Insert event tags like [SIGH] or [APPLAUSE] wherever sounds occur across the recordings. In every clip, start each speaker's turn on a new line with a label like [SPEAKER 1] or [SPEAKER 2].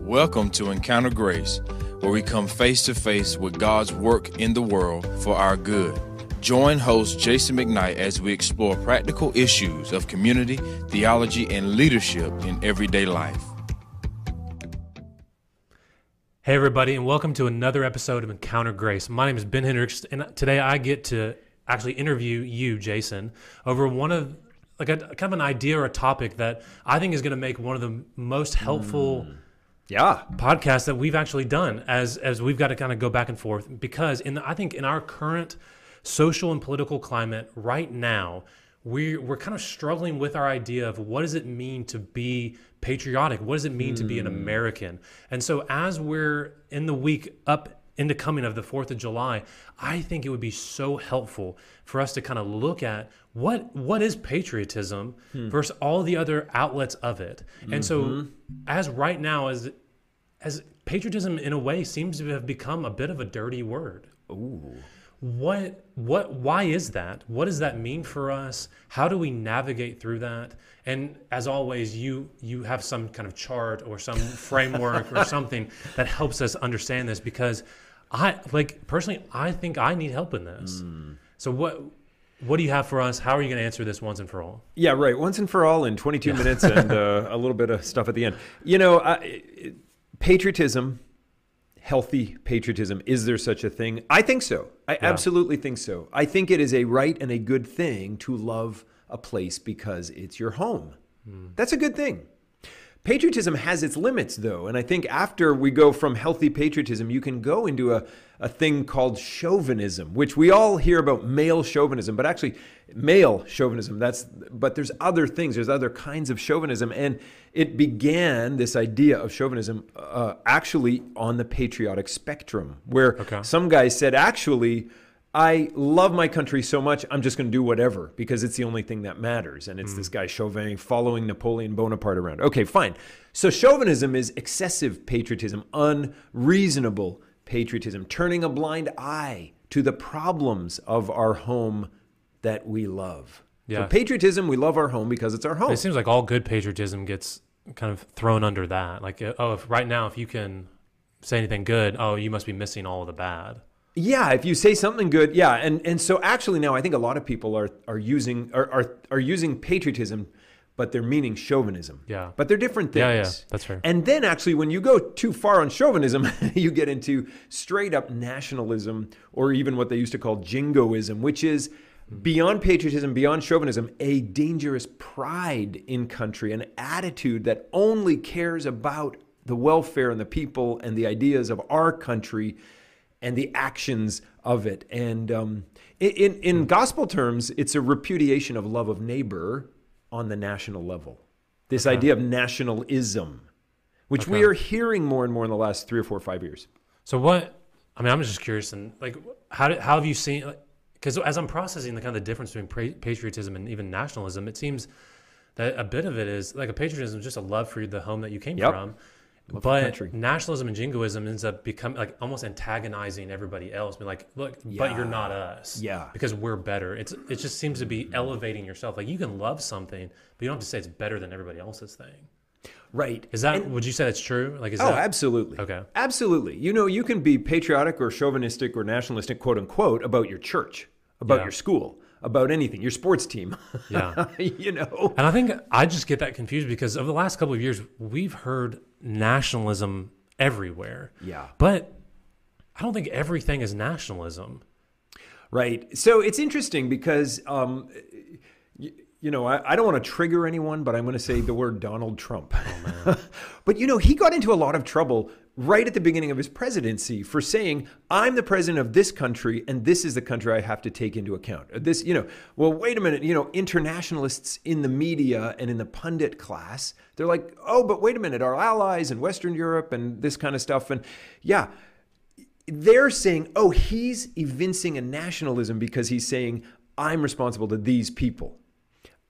[SPEAKER 1] Welcome to Encounter Grace, where we come face to face with God's work in the world for our good. Join host Jason McKnight as we explore practical issues of community, theology, and leadership in everyday life.
[SPEAKER 2] Hey, everybody, and welcome to another episode of Encounter Grace. My name is Ben Hendricks, and today I get to actually interview you, Jason, over one of like a kind of an idea or a topic that I think is going to make one of the most helpful mm.
[SPEAKER 3] Yeah.
[SPEAKER 2] podcast that we've actually done as as we've got to kind of go back and forth because in the, I think in our current social and political climate right now we're, we're kind of struggling with our idea of what does it mean to be patriotic? What does it mean to be an hmm. American? And so as we're in the week up into the coming of the 4th of July I think it would be so helpful for us to kind of look at what what is patriotism hmm. versus all the other outlets of it and so mm-hmm. as right now as as patriotism in a way seems to have become a bit of a dirty word.
[SPEAKER 3] Ooh.
[SPEAKER 2] What what why is that? What does that mean for us? How do we navigate through that? And as always, you you have some kind of chart or some [LAUGHS] framework or something that helps us understand this because I like personally I think I need help in this. So what what do you have for us? How are you going to answer this once and for all?
[SPEAKER 3] Yeah, right. Once and for all in 22 minutes and uh, [LAUGHS] a little bit of stuff at the end. You know, I, patriotism, healthy patriotism, is there such a thing? I think so. I absolutely think so. I think it is a right and a good thing to love a place because it's your home. That's a good thing. Patriotism has its limits, though, and I think after we go from healthy patriotism, you can go into a, a thing called chauvinism, which we all hear about male chauvinism, but actually male chauvinism. That's but there's other things. There's other kinds of chauvinism, and it began this idea of chauvinism uh, actually on the patriotic spectrum, where
[SPEAKER 2] Okay.
[SPEAKER 3] some guys said, actually. I love my country so much, I'm just going to do whatever because it's the only thing that matters. And it's this hmm. guy Chauvin following Napoleon Bonaparte around. Okay, fine. So chauvinism is excessive patriotism, unreasonable patriotism, turning a blind eye to the problems of our home that we love.
[SPEAKER 2] Yeah.
[SPEAKER 3] For patriotism, we love our home because it's our home.
[SPEAKER 2] It seems like all good patriotism gets kind of thrown under that. Like, oh, if right now, if you can say anything good, oh, you must be missing all of the bad.
[SPEAKER 3] Yeah, if you say something good, yeah, and and so actually now I think a lot of people are are using are are, are using patriotism, but they're meaning chauvinism.
[SPEAKER 2] Yeah.
[SPEAKER 3] but they're different things.
[SPEAKER 2] Yeah, yeah, that's fair.
[SPEAKER 3] And then actually, when you go too far on chauvinism, [LAUGHS] you get into straight up nationalism, or even what they used to call jingoism, which is beyond patriotism, beyond chauvinism, a dangerous pride in country, an attitude that only cares about the welfare and the people and the ideas of our country and the actions of it. And um, in, in, gospel terms, it's a repudiation of love of neighbor on the national level. This idea of nationalism, which we are hearing more and more in the last three or four or five years.
[SPEAKER 2] So what? I mean, I'm just curious, and like, how did, how have you seen? Because as I'm processing the kind of the difference between patriotism and even nationalism, it seems that a bit of it is like a patriotism is just a love for the home that you came
[SPEAKER 3] Yep.
[SPEAKER 2] from.
[SPEAKER 3] For
[SPEAKER 2] but nationalism and jingoism ends up becoming like almost antagonizing everybody else. Being like, look, but you're not us.
[SPEAKER 3] Yeah.
[SPEAKER 2] Because we're better. It's it just seems to be elevating yourself. Like you can love something, but you don't have to say it's better than everybody else's thing.
[SPEAKER 3] Right.
[SPEAKER 2] Is that would you say that's true? Like is
[SPEAKER 3] Oh,
[SPEAKER 2] that
[SPEAKER 3] absolutely.
[SPEAKER 2] Okay.
[SPEAKER 3] Absolutely. You know, you can be patriotic or chauvinistic or nationalistic, quote unquote, about your church, about
[SPEAKER 2] Yeah.
[SPEAKER 3] your school, about anything, your sports team.
[SPEAKER 2] Yeah. [LAUGHS]
[SPEAKER 3] you know?
[SPEAKER 2] And I think I just get that confused because over the last couple of years, we've heard nationalism everywhere.
[SPEAKER 3] Yeah.
[SPEAKER 2] But I don't think everything is nationalism.
[SPEAKER 3] Right. So it's interesting because, um, you, know, I, I don't want to trigger anyone, but I'm going to say the word Donald Trump. Oh, [LAUGHS] but, you know, he got into a lot of trouble right at the beginning of his presidency for saying, I'm the president of this country and this is the country I have to take into account. Uh, this, you know, well, wait a minute, you know, internationalists in the media and in the pundit class, they're like, oh, but wait a minute, our allies in Western Europe and this kind of stuff. And yeah, they're saying, oh, he's evincing a nationalism because he's saying, I'm responsible to these people.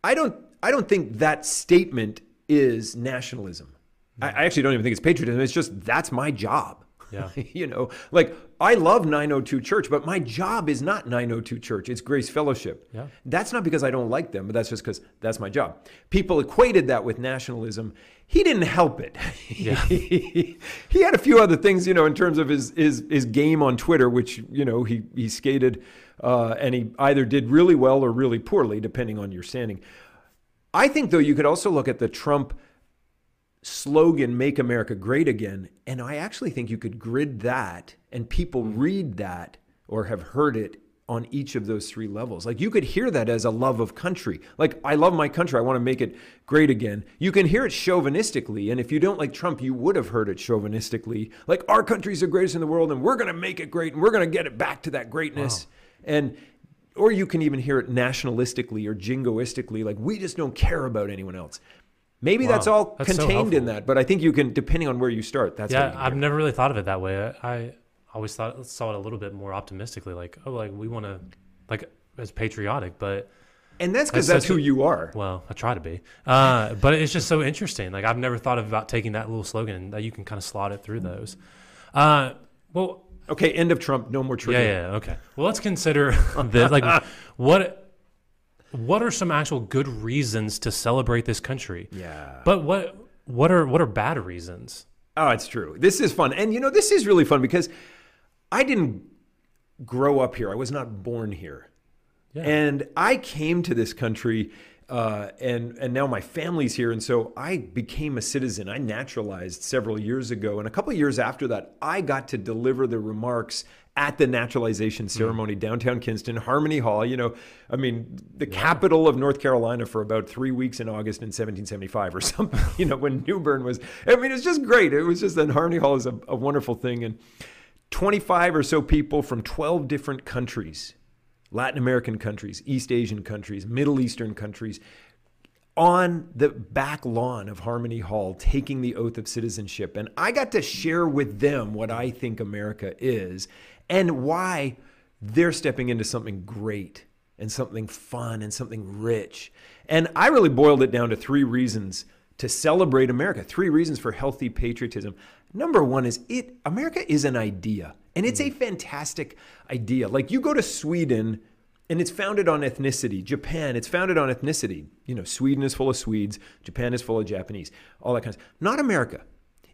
[SPEAKER 3] I don't I don't think that statement is nationalism. I, I actually don't even think it's patriotism. It's just that's my job.
[SPEAKER 2] Yeah. [LAUGHS]
[SPEAKER 3] you know, like I love 902 Church, but my job is not 902 Church. It's Grace Fellowship.
[SPEAKER 2] Yeah.
[SPEAKER 3] That's not because I don't like them, but that's just because that's my job. People equated that with nationalism. He didn't help it.
[SPEAKER 2] Yeah. [LAUGHS]
[SPEAKER 3] he had a few other things, you know, in terms of his his, his game on Twitter, which you know he he skated, uh, and he either did really well or really poorly, depending on your standing. I think though you could also look at the Trump slogan make america great again and i actually think you could grid that and people read that or have heard it on each of those three levels. Like you could hear that as a love of country. Like i love my country i want to make it great again. You can hear it chauvinistically and if you don't like trump you would have heard it chauvinistically. Like our country's the greatest in the world and we're going to make it great and we're going to get it back to that greatness and or you can even hear it nationalistically or jingoistically like we just don't care about anyone else Maybe
[SPEAKER 2] Wow.
[SPEAKER 3] that's all
[SPEAKER 2] That's so
[SPEAKER 3] contained in that, but I think you can, depending on where you start. That's
[SPEAKER 2] yeah, I've never really thought of it that way. I, I always thought saw it a little bit more optimistically, like oh, like we want to, like as patriotic, but
[SPEAKER 3] and that's because
[SPEAKER 2] that's
[SPEAKER 3] that's who you are.
[SPEAKER 2] well, I try to be. Uh, but it's just so interesting. Like I've never thought about taking that little slogan that you can kind of slot it through those. Uh, well,
[SPEAKER 3] Okay, end of Trump. No more
[SPEAKER 2] yeah, yeah, okay. Well, let's consider [LAUGHS] this. Like, what what are some actual good reasons to celebrate this country?
[SPEAKER 3] Yeah.
[SPEAKER 2] But what what are what are bad reasons?
[SPEAKER 3] Oh, it's true. This is fun. And you know, this is really fun because I didn't grow up here. I was not born here.
[SPEAKER 2] Yeah.
[SPEAKER 3] And I came to this country uh, and and now my family's here, and so I became a citizen. I naturalized several years ago, and a couple of years after that, I got to deliver the remarks at the naturalization ceremony downtown Kinston, Harmony Hall. You know, I mean, the capital of North Carolina for about three weeks in August in 1775 or [LAUGHS] something. You know, when New Bern was. I mean, it's just great. It was just that Harmony Hall is a, a wonderful thing, and 25 or so people from 12 different countries Latin American countries, East Asian countries, Middle Eastern countries, on the back lawn of Harmony Hall taking the oath of citizenship. And I got to share with them what I think America is and why they're stepping into something great and something fun and something rich. And I really boiled it down to three reasons to celebrate America, three reasons for healthy patriotism. Number one is it America is an idea, and it's a mm. fantastic idea. Like you go to Sweden and it's founded on ethnicity. Japan, it's founded on ethnicity. You know, Sweden is full of Swedes, Japan is full of Japanese, all that kind of stuff. Not America.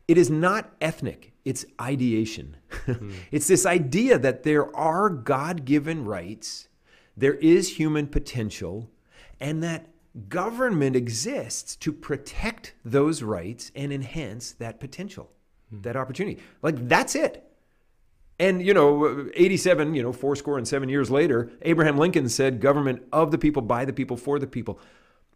[SPEAKER 3] It is not ethnic, it's ideation. Mm. [LAUGHS] it's this idea that there are God given rights, there is human potential, and that government exists to protect those rights and enhance that potential, Hmm. that opportunity. Like, that's it. And, you know, 87, you know, four score and seven years later, Abraham Lincoln said, government of the people, by the people, for the people.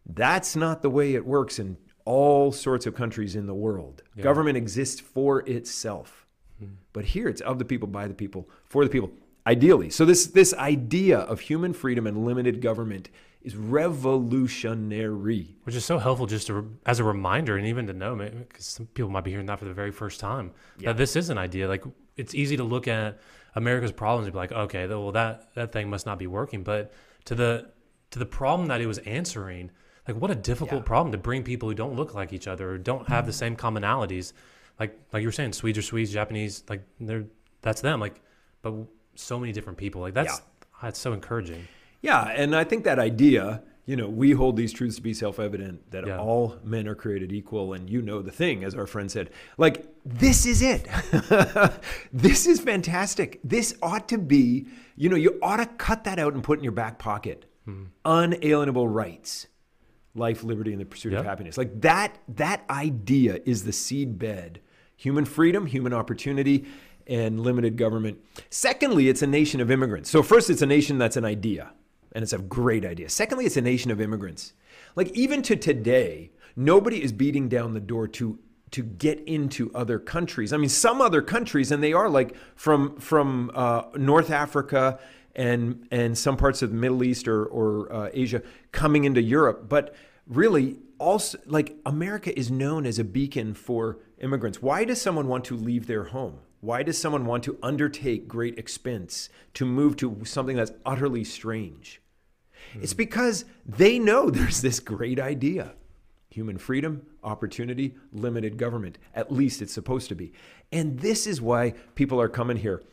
[SPEAKER 3] That's not the way it works in all sorts of countries in the world. Government exists for itself. Hmm. But here it's of the people, by the people, for the people, ideally. So this, this idea of human freedom and limited government is revolutionary.
[SPEAKER 2] which is so helpful just to, as a reminder and even to know because some people might be hearing that for the very first time that this is an idea like it's easy to look at america's problems and be like okay well that that thing must not be working. But to the to the problem that it was answering like what a difficult problem to bring people who don't look like each other or don't have the mm. same commonalities. Like like you were saying swedes are swedes japanese like they're that's them like but so many different people like that's that's so encouraging
[SPEAKER 3] Yeah, and I think that idea, you know, we hold these truths to be self-evident that
[SPEAKER 2] Yeah.
[SPEAKER 3] all men are created equal and you know the thing as our friend said. Like this is it. [LAUGHS] this is fantastic. This ought to be, you know, you ought to cut that out and put in your back pocket. Hmm. Unalienable rights. Life, liberty and the pursuit of happiness. Like that that idea is the seed bed. Human freedom, human opportunity and limited government. Secondly, it's a nation of immigrants. So first it's a nation that's an idea and it's a great idea. Secondly, it's a nation of immigrants. Like even to today, nobody is beating down the door to to get into other countries. I mean, some other countries, and they are like from from uh, North Africa and and some parts of the Middle East or or uh, Asia coming into Europe, but really also like America is known as a beacon for immigrants. Why does someone want to leave their home? Why does someone want to undertake great expense to move to something that's utterly strange? It's because they know [LAUGHS] there's this great idea. human freedom, opportunity, limited government. At least it's supposed to be. And this is why people are coming here.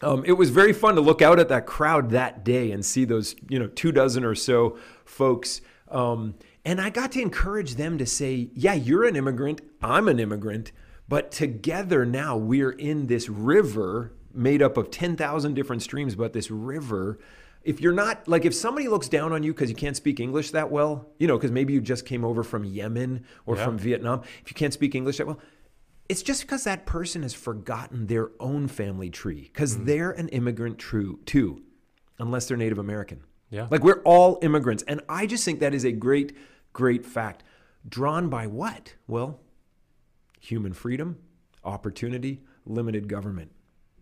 [SPEAKER 3] Um, it was very fun to look out at that crowd that day and see those, you know, two dozen or so folks. Um, and I got to encourage them to say, yeah, you're an immigrant, I'm an immigrant, but together now we're in this river made up of 10,000 different streams, but this river if you're not like if somebody looks down on you because you can't speak english that well you know because maybe you just came over from yemen or
[SPEAKER 2] Yeah.
[SPEAKER 3] from vietnam if you can't speak english that well it's just because that person has forgotten their own family tree because mm. they're an immigrant true too unless they're native american.
[SPEAKER 2] Yeah.
[SPEAKER 3] like we're all immigrants and i just think that is a great great fact. Drawn by what? Well human freedom opportunity limited government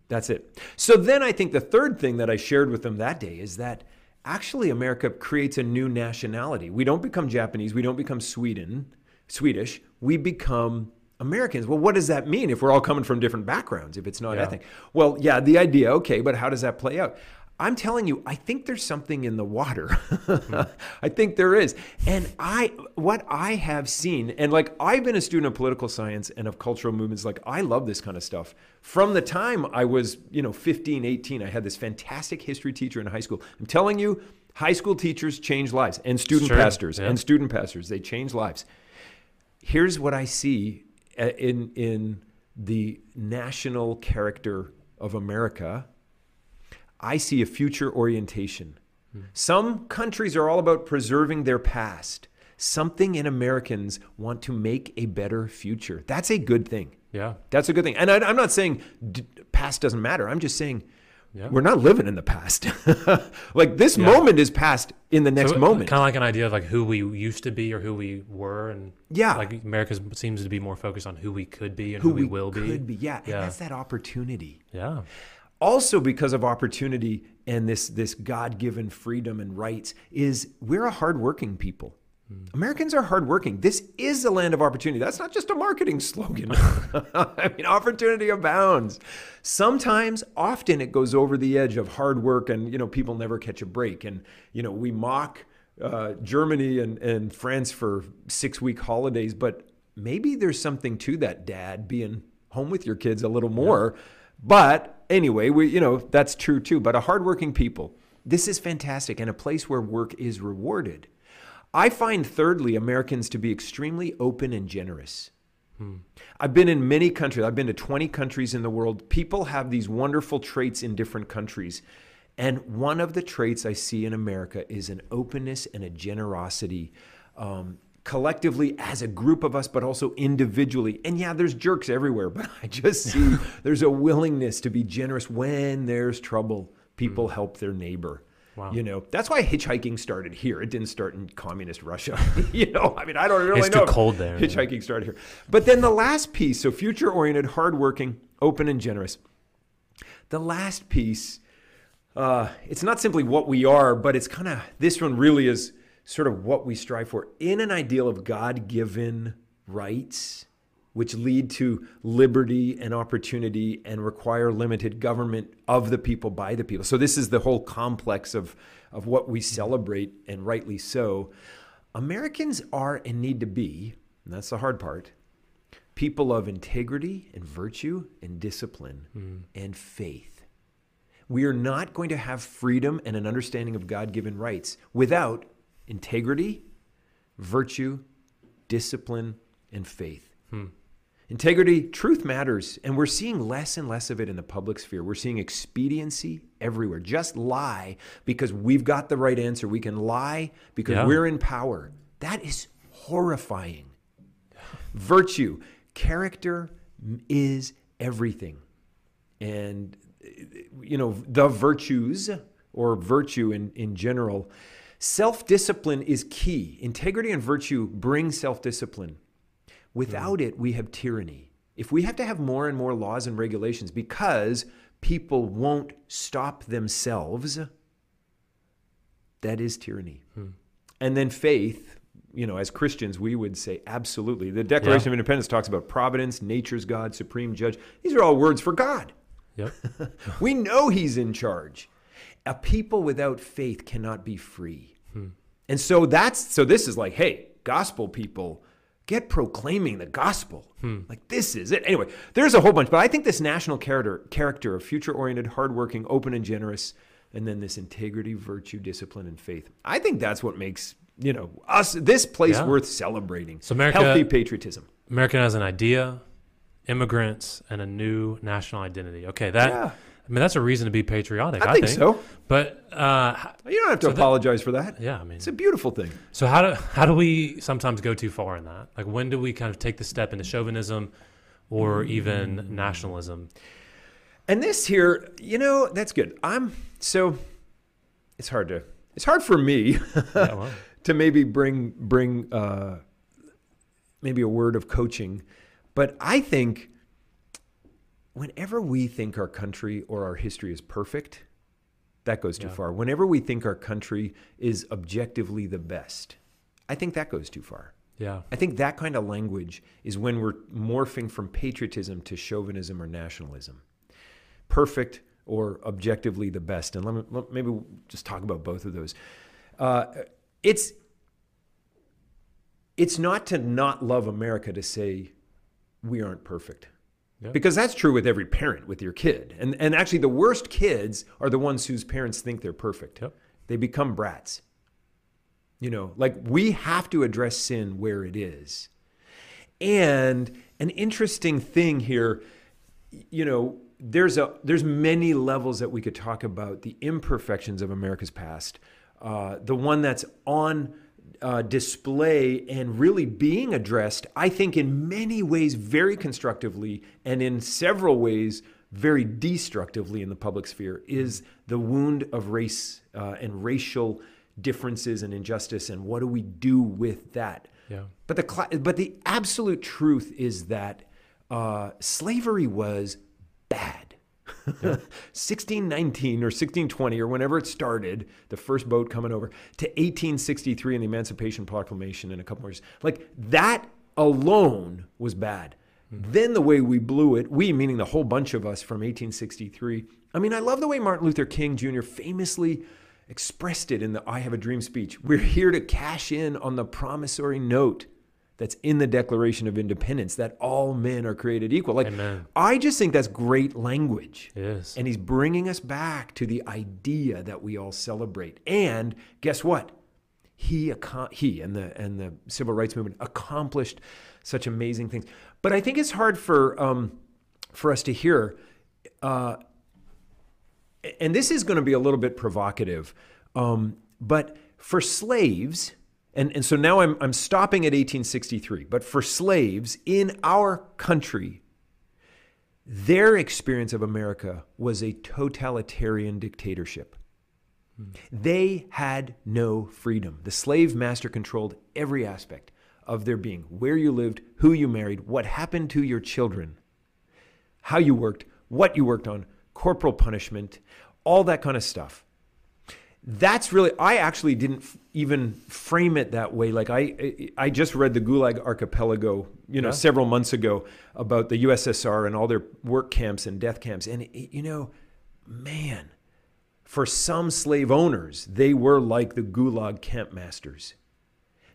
[SPEAKER 3] that's it. So then I think the third thing that I shared with them that day is that actually America creates a new nationality. We don't become Japanese, we don't become Sweden, Swedish, we become Americans. Well, what does that mean if we're all coming from different backgrounds if it's not
[SPEAKER 2] Yeah.
[SPEAKER 3] ethnic? Well, yeah, the idea, okay, but how does that play out? I'm telling you, I think there's something in the water. [LAUGHS] I think there is. And I what I have seen and like I've been a student of political science and of cultural movements like I love this kind of stuff. From the time I was, you know, 15, 18, I had this fantastic history teacher in high school. I'm telling you, high school teachers change lives and student
[SPEAKER 2] Sure,
[SPEAKER 3] pastors
[SPEAKER 2] yeah.
[SPEAKER 3] and student pastors, they change lives. Here's what I see uh, in in the national character of America I see a future orientation. Some countries are all about preserving their past. Something in Americans want to make a better future. That's a good thing.
[SPEAKER 2] Yeah.
[SPEAKER 3] That's a good thing. And I, I'm not saying d- past doesn't matter. I'm just saying
[SPEAKER 2] Yeah.
[SPEAKER 3] we're not living in the past. [LAUGHS] like this moment is past in the next moment.
[SPEAKER 2] Kind of like an idea of like who we used to be or who we were, and
[SPEAKER 3] Yeah.
[SPEAKER 2] like America seems to be more focused on who we could be and who, we, will
[SPEAKER 3] could
[SPEAKER 2] be.
[SPEAKER 3] be. Yeah. And
[SPEAKER 2] Yeah.
[SPEAKER 3] that's that opportunity.
[SPEAKER 2] Yeah.
[SPEAKER 3] Also because of opportunity and this this god-given freedom and rights is we're a hardworking people. Americans are hardworking. This is a land of opportunity. That's not just a marketing [LAUGHS] slogan. [LAUGHS] I mean opportunity abounds. Sometimes often it goes over the edge of hard work and you know people never catch a break. And you know we mock uh, germany and, and france for six week holidays but maybe there's something to that dad being home with your kids a little more. But anyway, we you know that's true too. But a hardworking people, this is fantastic, and a place where work is rewarded. I find thirdly Americans to be extremely open and generous. I've been in many countries. I've been to 20 countries in the world. People have these wonderful traits in different countries. And one of the traits I see in America is an openness and a generosity, um, collectively as a group of us, but also individually. And yeah, there's jerks everywhere, [LAUGHS] but I just see there's a willingness to be generous when there's trouble. People help their neighbor.
[SPEAKER 2] Wow.
[SPEAKER 3] You know, that's why hitchhiking started here. It didn't start in communist Russia. [LAUGHS] you know, I mean, I don't really
[SPEAKER 2] It's
[SPEAKER 3] know.
[SPEAKER 2] too cold there.
[SPEAKER 3] Hitchhiking started here. But then the last piece, so future oriented, hardworking, open, and generous. The last piece, uh, it's not simply what we are, but it's kind of, this one really is sort of what we strive for in an ideal of God given rights, which lead to liberty and opportunity and require limited government of the people by the people. So, this is the whole complex of, of what we celebrate, and rightly so. Americans are and need to be, and that's the hard part, people of integrity and virtue and discipline mm. and faith. We are not going to have freedom and an understanding of God given rights without integrity, virtue, discipline, and faith. Hmm. Integrity, truth matters, and we're seeing less and less of it in the public sphere. We're seeing expediency everywhere. Just lie because we've got the right answer. We can lie because
[SPEAKER 2] Yeah.
[SPEAKER 3] we're in power. That is horrifying. Virtue, character is everything. And, you know, the virtues or virtue in, in general, self discipline is key. Integrity and virtue bring self discipline. Without it, we have tyranny. If we have to have more and more laws and regulations because people won't stop themselves, that is tyranny. Hmm. And then faith, you know, as Christians, we would say absolutely. The Declaration
[SPEAKER 2] Yeah.
[SPEAKER 3] of Independence talks about providence, nature's God, supreme judge. These are all words for God.
[SPEAKER 2] Yep. [LAUGHS]
[SPEAKER 3] We know He's in charge. A people without faith cannot be free. And so that's so this is like, hey, gospel people, Get proclaiming the gospel.
[SPEAKER 2] Hmm.
[SPEAKER 3] Like this is it. Anyway, there's a whole bunch, but I think this national character character of future-oriented, hardworking, open and generous, and then this integrity, virtue, discipline, and faith. I think that's what makes you know us this place
[SPEAKER 2] Yeah.
[SPEAKER 3] worth celebrating.
[SPEAKER 2] So America-
[SPEAKER 3] healthy patriotism.
[SPEAKER 2] America has an idea, immigrants, and a new national identity. Okay, that
[SPEAKER 3] Yeah.
[SPEAKER 2] I mean that's a reason to be patriotic.
[SPEAKER 3] I
[SPEAKER 2] I,
[SPEAKER 3] think so.
[SPEAKER 2] But uh,
[SPEAKER 3] You don't have to
[SPEAKER 2] So that-
[SPEAKER 3] apologize for that.
[SPEAKER 2] yeah, I mean,
[SPEAKER 3] It's a beautiful thing.
[SPEAKER 2] so how do how do we sometimes go too far in that? Like when do we kind of take the step into chauvinism or even nationalism?
[SPEAKER 3] And this here, you know, that's good. I'm so it's hard to it's hard for me
[SPEAKER 2] Yeah, [LAUGHS] well,
[SPEAKER 3] to maybe bring bring uh, maybe a word of coaching, but I think whenever we think our country or our history is perfect, that goes too
[SPEAKER 2] Yeah.
[SPEAKER 3] far. Whenever we think our country is objectively the best, I think that goes too far.
[SPEAKER 2] yeah,
[SPEAKER 3] I think that kind of language is when we're morphing from patriotism to chauvinism or nationalism. Perfect or objectively the best. And let me, let, maybe we'll just talk about both of those. Uh, it's it's not to not love America to say we aren't perfect.
[SPEAKER 2] Yeah.
[SPEAKER 3] Because that's true with every parent with your kid. And and actually the worst kids are the ones whose parents think they're perfect.
[SPEAKER 2] Yep.
[SPEAKER 3] They become brats. You know, like we have to address sin where it is. And an interesting thing here, you know, there's a there's many levels that we could talk about the imperfections of America's past. Uh, the one that's on uh, display and really being addressed, I think, in many ways very constructively, and in several ways very destructively in the public sphere, is the wound of race uh, and racial differences and injustice, and what do we do with that?
[SPEAKER 2] yeah,
[SPEAKER 3] But the cla- but the absolute truth is that uh, slavery was bad. [LAUGHS] 1619 or 1620 or whenever it started, the first boat coming over to 1863 and the Emancipation Proclamation and a couple more years. Like that alone was bad. Mm-hmm. Then the way we blew it, we meaning the whole bunch of us from 1863. I mean, I love the way Martin Luther King Jr. famously expressed it in the I Have a Dream speech. We're here to cash in on the promissory note that's in the Declaration of Independence that all men are created equal. Like,
[SPEAKER 2] Amen.
[SPEAKER 3] I just think that's great language.
[SPEAKER 2] is.
[SPEAKER 3] And he's bringing us back to the idea that we all celebrate. And guess what? He, he and the and the civil rights movement accomplished such amazing things. But I think it's hard for um, for us to hear. Uh, and this is going to be a little bit provocative, um, but for slaves, and, and so now I'm, I'm stopping at 1863, but for slaves in our country, their experience of America was a totalitarian dictatorship. Hmm. They had no freedom. The slave master controlled every aspect of their being where you lived, who you married, what happened to your children, how you worked, what you worked on, corporal punishment, all that kind of stuff. That's really, I actually didn't f- even frame it that way. Like, I, I- I just read the Gulag Archipelago, you know,
[SPEAKER 2] Yeah.
[SPEAKER 3] several months ago about the USSR and all their work camps and death camps. And, it, you know, man, for some slave owners, they were like the Gulag camp masters.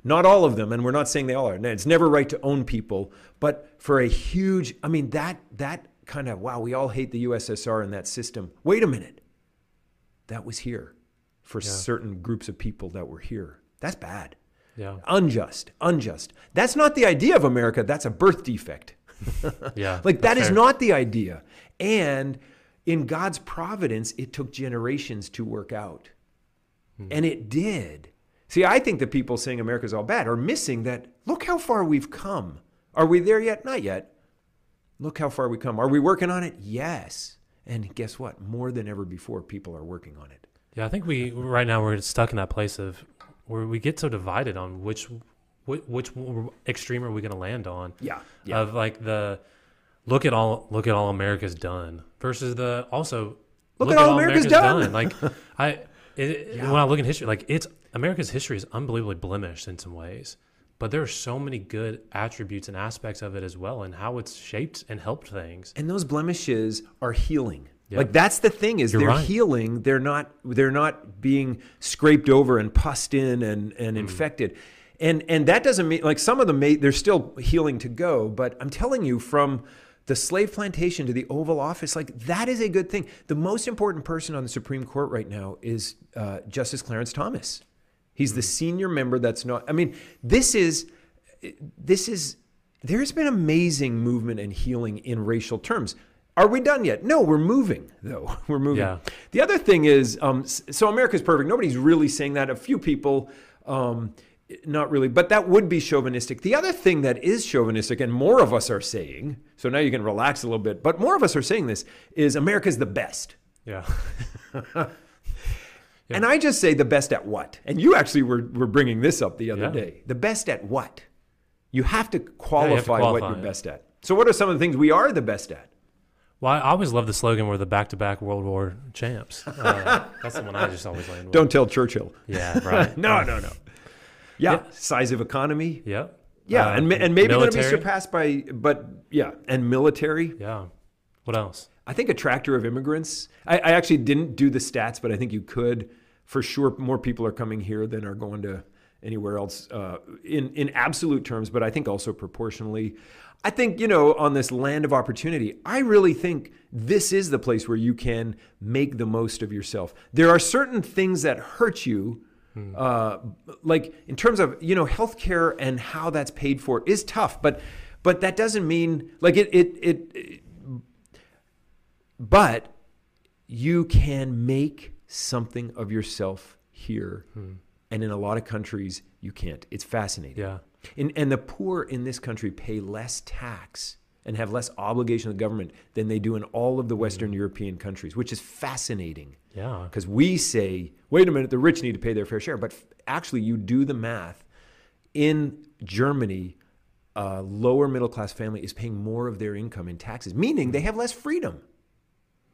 [SPEAKER 3] Not all of them, and we're not saying they all are. It's never right to own people, but for a huge, I mean, that that kind of wow, we all hate the USSR and that system. Wait a minute, that was here for certain groups of people that were here. That's bad,
[SPEAKER 2] yeah,
[SPEAKER 3] unjust, unjust. That's not the idea of America. That's a birth defect. [LAUGHS]
[SPEAKER 2] yeah.
[SPEAKER 3] Like that
[SPEAKER 2] that's
[SPEAKER 3] is not the idea. And in God's providence, it took generations to work out. Hmm. And it did. See, I think the people saying America's all bad are missing that look how far we've come. Are we there yet? Not yet. Look how far we come. Are we working on it? Yes. And guess what? More than ever before, people are working on it.
[SPEAKER 2] Yeah, I think we right now we're stuck in that place of where we get so divided on which which, which extreme are we going to land on?
[SPEAKER 3] Yeah.
[SPEAKER 2] Of like the look at all look at all America's done versus the also
[SPEAKER 3] Look at all America's done.
[SPEAKER 2] Like I it,
[SPEAKER 3] Yeah.
[SPEAKER 2] when I look at history, like it's America's history is unbelievably blemished in some ways, but there are so many good attributes and aspects of it as well, and how it's shaped and helped things.
[SPEAKER 3] and those blemishes are healing Like that's the thing is
[SPEAKER 2] You're
[SPEAKER 3] they're
[SPEAKER 2] right.
[SPEAKER 3] healing they're not they're not being scraped over and pussed in and
[SPEAKER 2] Mm.
[SPEAKER 3] and infected and and that doesn't mean like some of them may they're still healing to go, but I'm telling you from the slave plantation to the Oval Office, like that is a good thing. The most important person on the Supreme Court right now is uh, Justice Clarence Thomas. He's the senior member. That's not. I mean, this is this is. There's been amazing movement and healing in racial terms. Are we done yet? No, we're moving though. [LAUGHS] We're moving.
[SPEAKER 2] Yeah.
[SPEAKER 3] The other thing is, um, so America's perfect. Nobody's really saying that. A few people. Um, not really, but that would be chauvinistic. The other thing that is chauvinistic, and more of us are saying, so now you can relax a little bit, but more of us are saying this, is America's the best.
[SPEAKER 2] Yeah. [LAUGHS]
[SPEAKER 3] And I just say the best at what? And you actually were, were bringing this up the other
[SPEAKER 2] Yeah.
[SPEAKER 3] day. The best at what? You have to qualify, what
[SPEAKER 2] qualify
[SPEAKER 3] you're
[SPEAKER 2] it.
[SPEAKER 3] best at. So, what are some of the things we are the best at?
[SPEAKER 2] Well, I always love the slogan "We're the back-to-back World War champs." Uh, [LAUGHS] that's the one I just always land with.
[SPEAKER 3] Don't tell Churchill.
[SPEAKER 2] Yeah. Right. [LAUGHS]
[SPEAKER 3] No, no, no. Yeah,
[SPEAKER 2] Yeah.
[SPEAKER 3] size of economy.
[SPEAKER 2] Yep.
[SPEAKER 3] Yeah,
[SPEAKER 2] Uh,
[SPEAKER 3] and, and maybe going to be surpassed by, but yeah, and military.
[SPEAKER 2] Yeah. What else?
[SPEAKER 3] I think attractor of immigrants. I, I actually didn't do the stats, but I think you could for sure. More people are coming here than are going to anywhere else uh, in in absolute terms, but I think also proportionally. I think you know on this land of opportunity. I really think this is the place where you can make the most of yourself. There are certain things that hurt you. Uh, like in terms of you know healthcare and how that's paid for is tough, but but that doesn't mean like it it it but you can make something of yourself here. And in a lot of countries, you can't. It's fascinating.
[SPEAKER 2] Yeah.
[SPEAKER 3] And, and the poor in this country pay less tax and have less obligation to the government than they do in all of the Western mm. European countries, which is fascinating.
[SPEAKER 2] Yeah.
[SPEAKER 3] Because we say, wait a minute, the rich need to pay their fair share. But f- actually, you do the math. In Germany, a lower middle class family is paying more of their income in taxes, meaning they have less freedom.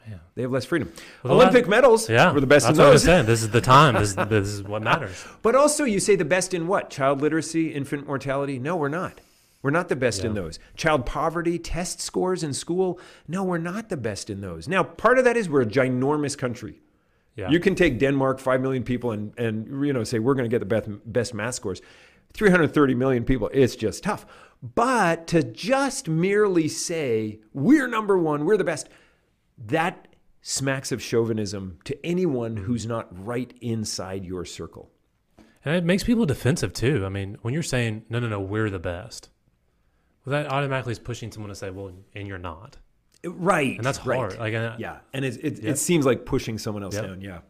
[SPEAKER 2] Man.
[SPEAKER 3] They have less freedom.
[SPEAKER 2] Well,
[SPEAKER 3] Olympic
[SPEAKER 2] last-
[SPEAKER 3] medals
[SPEAKER 2] Yeah.
[SPEAKER 3] were the best
[SPEAKER 2] That's
[SPEAKER 3] in
[SPEAKER 2] what I was saying. This is the time. This, [LAUGHS] this is what matters.
[SPEAKER 3] But also, you say the best in what? Child literacy, infant mortality? No, we're not. We're not the best in those. Child poverty, test scores in school? No, we're not the best in those. Now, part of that is we're a ginormous country.
[SPEAKER 2] Yeah.
[SPEAKER 3] You can take Denmark, 5 million people, and, and you know, say we're going to get the best, best math scores. 330 million people, it's just tough. But to just merely say we're number one, we're the best, that smacks of chauvinism to anyone who's not right inside your circle.
[SPEAKER 2] And it makes people defensive too. I mean, when you're saying, no, no, no, we're the best, well, that automatically is pushing someone to say, well, and you're not.
[SPEAKER 3] Right.
[SPEAKER 2] And that's
[SPEAKER 3] right.
[SPEAKER 2] hard. Like, uh,
[SPEAKER 3] Yeah. And it, it, it seems like pushing someone else
[SPEAKER 2] Yep.
[SPEAKER 3] down. Yeah.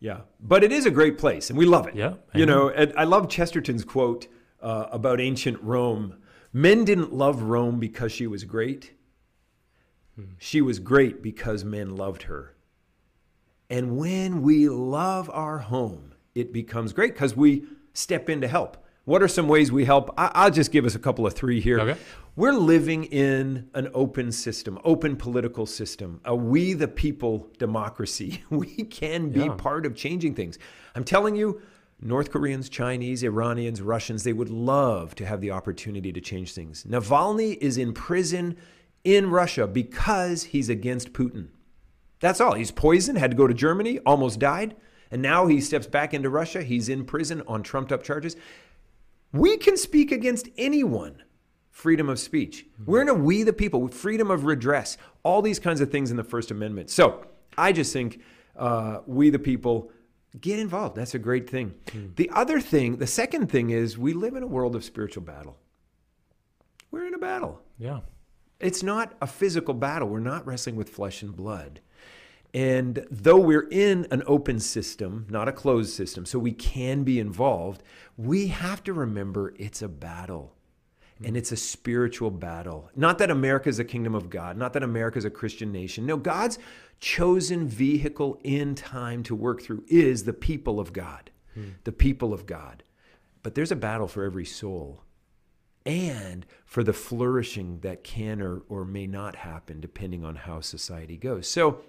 [SPEAKER 3] Yeah. But it is a great place and we love it.
[SPEAKER 2] Yeah.
[SPEAKER 3] You know, and I love Chesterton's quote uh, about ancient Rome. Men didn't love Rome because she was great. Mm. She was great because men loved her. And when we love our home, it becomes great because we step in to help. What are some ways we help? I- I'll just give us a couple of three here.
[SPEAKER 2] Okay.
[SPEAKER 3] We're living in an open system, open political system, a we the people democracy. [LAUGHS] We can be
[SPEAKER 2] Yeah.
[SPEAKER 3] part of changing things. I'm telling you, North Koreans, Chinese, Iranians, Russians, they would love to have the opportunity to change things. Navalny is in prison in Russia because he's against Putin. That's all. He's poisoned, had to go to Germany, almost died, and now he steps back into Russia. He's in prison on trumped up charges. We can speak against anyone. Freedom of speech. We're in a we the people, freedom of redress, all these kinds of things in the First Amendment. So I just think uh, we the people get involved. That's a great thing. The other thing, the second thing is we live in a world of spiritual battle. We're in a battle.
[SPEAKER 2] Yeah.
[SPEAKER 3] It's not a physical battle. We're not wrestling with flesh and blood. And though we're in an open system, not a closed system, so we can be involved, we have to remember it's a battle. And it's a spiritual battle. Not that America is a kingdom of God, not that America is a Christian nation. No, God's chosen vehicle in time to work through is the people of God. Hmm. The people of God. But there's a battle for every soul and for the flourishing that can or, or may not happen depending on how society goes. So,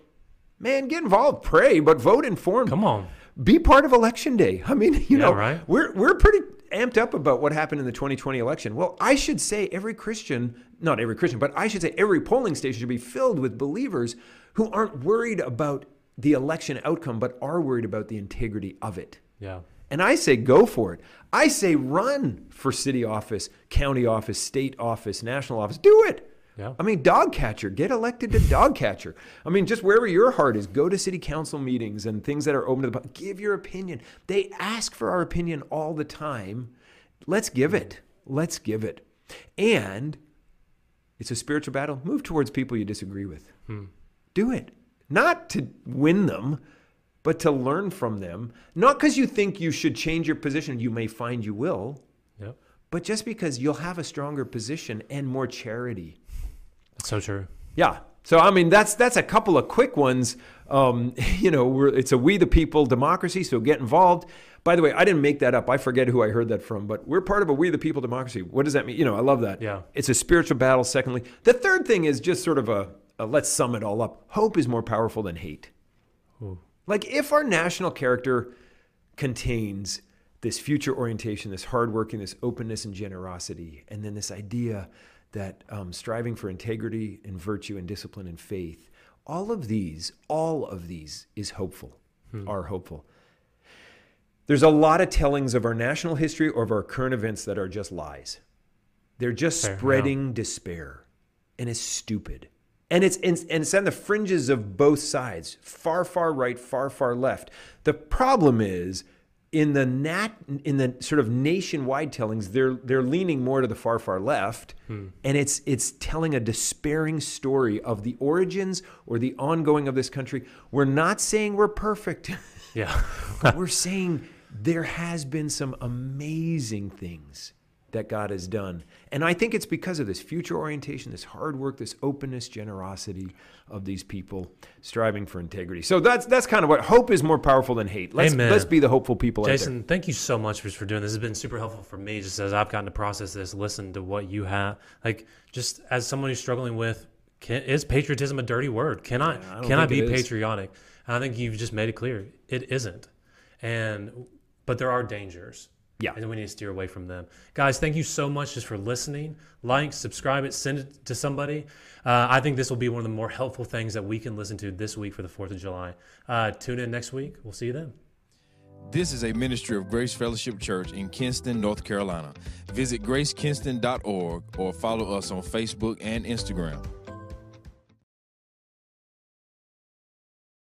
[SPEAKER 3] man, get involved, pray, but vote informed.
[SPEAKER 2] Come on.
[SPEAKER 3] Be part of election day. I mean, you
[SPEAKER 2] Yeah,
[SPEAKER 3] know,
[SPEAKER 2] right.
[SPEAKER 3] we're we're pretty amped up about what happened in the 2020 election. Well, I should say every Christian, not every Christian, but I should say every polling station should be filled with believers who aren't worried about the election outcome but are worried about the integrity of it.
[SPEAKER 2] Yeah.
[SPEAKER 3] And I say go for it. I say run for city office, county office, state office, national office. Do it.
[SPEAKER 2] Yeah.
[SPEAKER 3] I mean, dog catcher, get elected to dog catcher. I mean, just wherever your heart is, go to city council meetings and things that are open to the public. Give your opinion. They ask for our opinion all the time. Let's give it. Let's give it. And it's a spiritual battle. Move towards people you disagree with. Hmm. Do it. Not to win them, but to learn from them. Not because you think you should change your position. You may find you will,
[SPEAKER 2] Yep.
[SPEAKER 3] but just because you'll have a stronger position and more charity.
[SPEAKER 2] That's so true.
[SPEAKER 3] Yeah. So I mean, that's that's a couple of quick ones. Um, [LAUGHS] you know, we're, it's a we the people democracy, so get involved. By the way, I didn't make that up. I forget who I heard that from, but we're part of a we the people democracy. What does that mean? You know, I love that.
[SPEAKER 2] Yeah.
[SPEAKER 3] It's a spiritual battle. Secondly, the third thing is just sort of a, a let's sum it all up. Hope is more powerful than hate. Like if our national character contains this future orientation, this hard working, this openness and generosity, and then this idea that um, striving for integrity and virtue and discipline and faith, all of these, all of these is hopeful, are hopeful. There's a lot of tellings of our national history or of our current events that are just lies. They're just
[SPEAKER 2] Fair,
[SPEAKER 3] spreading despair, and it's stupid. And it's and it's on the fringes of both sides, far far right, far far left. The problem is in the nat in the sort of nationwide tellings, they're they're leaning more to the far far left, hmm. and it's it's telling a despairing story of the origins or the ongoing of this country. We're not saying we're perfect.
[SPEAKER 2] Yeah.
[SPEAKER 3] But [LAUGHS] we're saying there has been some amazing things that God has done. And I think it's because of this future orientation, this hard work, this openness, generosity of these people striving for integrity. So that's that's kind of what hope is more powerful than hate. Let's
[SPEAKER 2] Amen.
[SPEAKER 3] let's be the hopeful people out there.
[SPEAKER 2] Jason, thank you so much for, for doing this. It's been super helpful for me just as I've gotten to process this, listen to what you have. Like, just as someone who's struggling with, can, is patriotism a dirty word? Can I,
[SPEAKER 3] I
[SPEAKER 2] can I be patriotic? And I think you've just made it clear it isn't. And, but there are dangers.
[SPEAKER 3] Yeah.
[SPEAKER 2] And we need to steer away from them. Guys, thank you so much just for listening. Like, subscribe it, send it to somebody. Uh, I think this will be one of the more helpful things that we can listen to this week for the 4th of July. Uh, tune in next week. We'll see you then.
[SPEAKER 1] This is a ministry of Grace Fellowship Church in Kinston, North Carolina. Visit gracekinston.org or follow us on Facebook and Instagram.